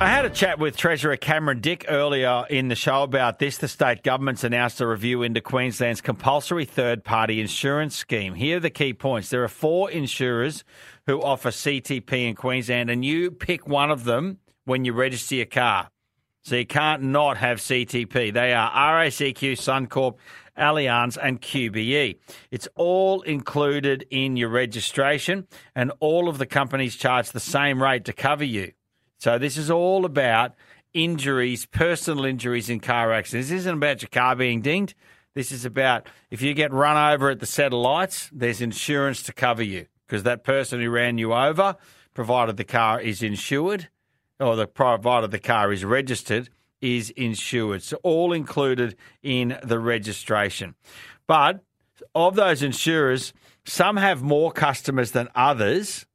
I had a chat with Treasurer Cameron Dick earlier in the show about this. The state government's announced a review into Queensland's compulsory third party insurance scheme. Here are the key points. There are four insurers who offer CTP in Queensland, and you pick one of them when you register your car. So you can't not have CTP. They are RACQ, Suncorp, Allianz, and QBE. It's all included in your registration, and all of the companies charge the same rate to cover you. So this is all about injuries, personal injuries in car accidents. This isn't about your car being dinged. This is about if you get run over at the set of lights, there's insurance to cover you because that person who ran you over, provided the car is insured or the provided the car is registered, is insured. So all included in the registration. But of those insurers, some have more customers than others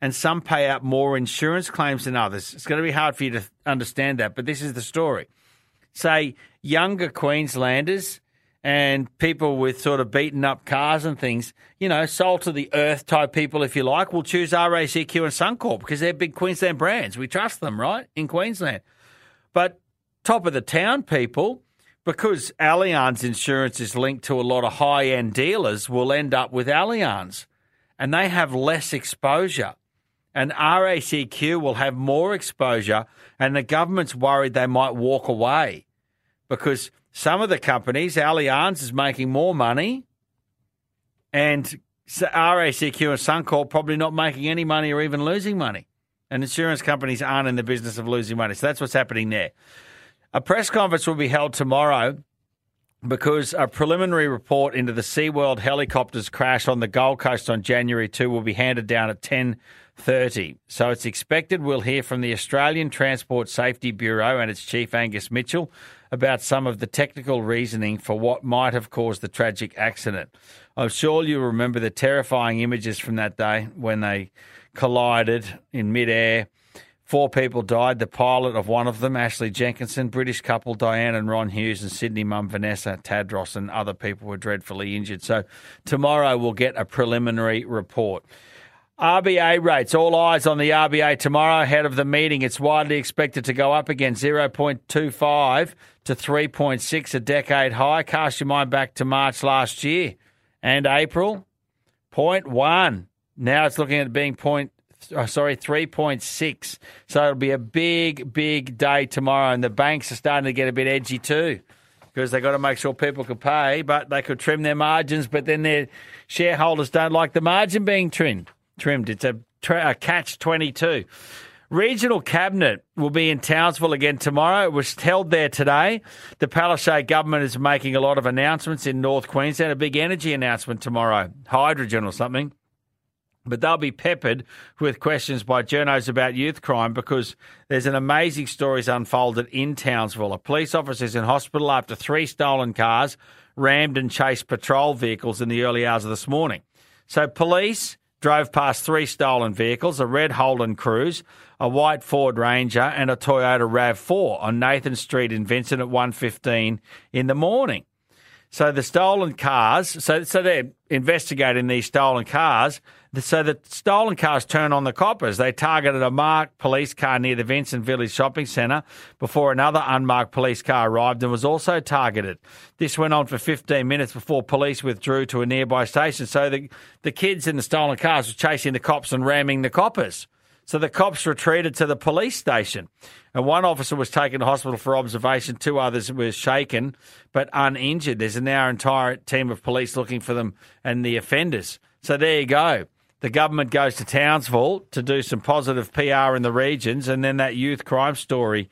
and some pay out more insurance claims than others. It's going to be hard for you to understand that, but this is the story. Say younger Queenslanders and people with sort of beaten up cars and things, you know, soul to the earth type people, if you like, will choose RACQ and Suncorp because they're big Queensland brands. We trust them, right, in Queensland. But top of the town people, because Allianz insurance is linked to a lot of high end dealers, will end up with Allianz and they have less exposure and RACQ will have more exposure, and the government's worried they might walk away because some of the companies, Allianz is making more money, and RACQ and Suncorp probably not making any money or even losing money. And insurance companies aren't in the business of losing money. So that's what's happening there. A press conference will be held tomorrow because a preliminary report into the SeaWorld helicopters crash on the Gold Coast on January 2 will be handed down at 10 30. So it's expected we'll hear from the Australian Transport Safety Bureau and its chief Angus Mitchell about some of the technical reasoning for what might have caused the tragic accident. I'm sure you remember the terrifying images from that day when they collided in midair. Four people died. The pilot of one of them, Ashley Jenkinson, British couple Diane and Ron Hughes, and Sydney mum Vanessa Tadros, and other people were dreadfully injured. So tomorrow we'll get a preliminary report. RBA rates. All eyes on the RBA tomorrow ahead of the meeting. It's widely expected to go up again 0.25 to 3.6, a decade high. Cast your mind back to March last year and April, 0.1. Now it's looking at being point, oh, sorry, 3.6. So it'll be a big, big day tomorrow. And the banks are starting to get a bit edgy too because they've got to make sure people can pay, but they could trim their margins, but then their shareholders don't like the margin being trimmed trimmed. It's a, a catch 22. Regional Cabinet will be in Townsville again tomorrow. It was held there today. The Palaszczuk government is making a lot of announcements in North Queensland, a big energy announcement tomorrow, hydrogen or something. But they'll be peppered with questions by journos about youth crime because there's an amazing stories unfolded in Townsville. A police officer is in hospital after three stolen cars rammed and chased patrol vehicles in the early hours of this morning. So police drove past three stolen vehicles a red Holden Cruze, a white Ford Ranger, and a Toyota RAV4 on Nathan Street in Vincent at 1.15 in the morning. So the stolen cars, so, so they're investigating these stolen cars. So the stolen cars turn on the coppers. They targeted a marked police car near the Vincent Village Shopping Centre before another unmarked police car arrived and was also targeted. This went on for 15 minutes before police withdrew to a nearby station. So the, the kids in the stolen cars were chasing the cops and ramming the coppers. So the cops retreated to the police station, and one officer was taken to hospital for observation. Two others were shaken but uninjured. There's now an entire team of police looking for them and the offenders. So there you go. The government goes to Townsville to do some positive PR in the regions, and then that youth crime story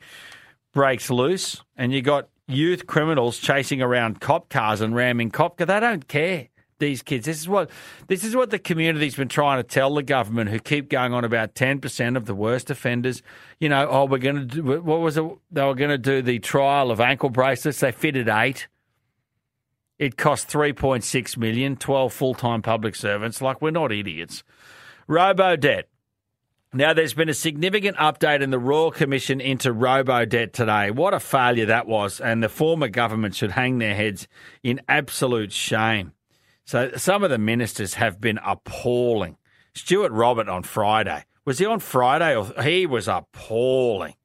breaks loose, and you got youth criminals chasing around cop cars and ramming cop cars. They don't care these kids. This is what this is what the community's been trying to tell the government, who keep going on about ten percent of the worst offenders. You know, oh, we're going to do what was it? They were going to do the trial of ankle bracelets. They fitted eight. It cost three point six million. Twelve full time public servants. Like we're not idiots. Robo debt. Now, there's been a significant update in the Royal Commission into robo debt today. What a failure that was, and the former government should hang their heads in absolute shame. So some of the ministers have been appalling. Stuart Robert on Friday. Was he on Friday? Or he was appalling.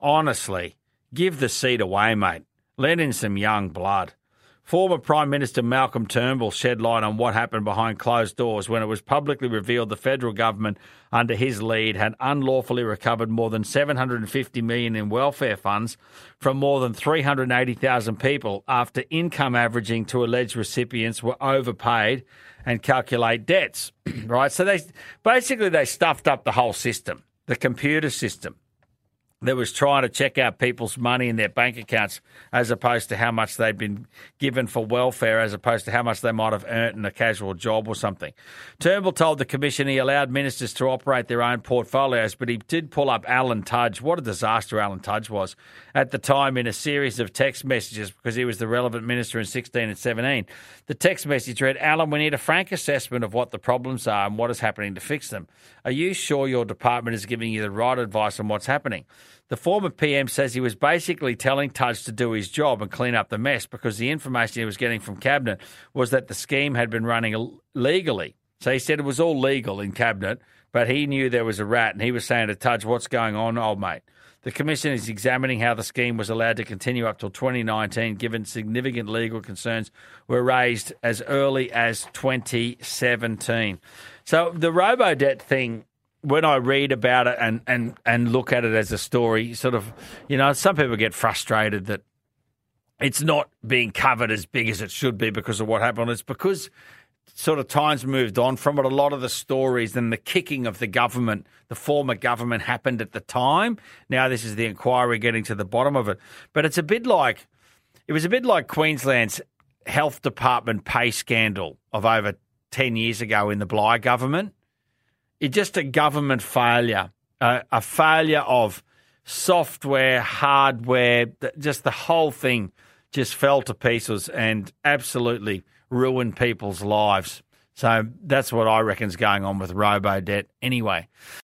honestly, give the seat away, mate. Let in some young blood. Former Prime Minister Malcolm Turnbull shed light on what happened behind closed doors when it was publicly revealed the federal government, under his lead, had unlawfully recovered more than 750 million in welfare funds from more than 380,000 people after income averaging to alleged recipients were overpaid and calculate debts. right, so they basically they stuffed up the whole system, the computer system that was trying to check out people's money in their bank accounts as opposed to how much they'd been given for welfare as opposed to how much they might have earned in a casual job or something. Turnbull told the commission he allowed ministers to operate their own portfolios, but he did pull up Alan Tudge. What a disaster Alan Tudge was at the time in a series of text messages because he was the relevant minister in 16 and 17. The text message read, Alan, we need a frank assessment of what the problems are and what is happening to fix them. Are you sure your department is giving you the right advice on what's happening? The former PM says he was basically telling Tudge to do his job and clean up the mess because the information he was getting from Cabinet was that the scheme had been running legally. So he said it was all legal in Cabinet, but he knew there was a rat and he was saying to Tudge, What's going on, old mate? The Commission is examining how the scheme was allowed to continue up till 2019, given significant legal concerns were raised as early as 2017. So the robo debt thing when I read about it and, and, and look at it as a story, sort of, you know, some people get frustrated that it's not being covered as big as it should be because of what happened. It's because sort of times moved on from it. A lot of the stories and the kicking of the government, the former government, happened at the time. Now this is the inquiry getting to the bottom of it. But it's a bit like, it was a bit like Queensland's health department pay scandal of over 10 years ago in the Bligh government it's just a government failure, uh, a failure of software, hardware, just the whole thing just fell to pieces and absolutely ruined people's lives. So that's what I reckon is going on with robo debt anyway.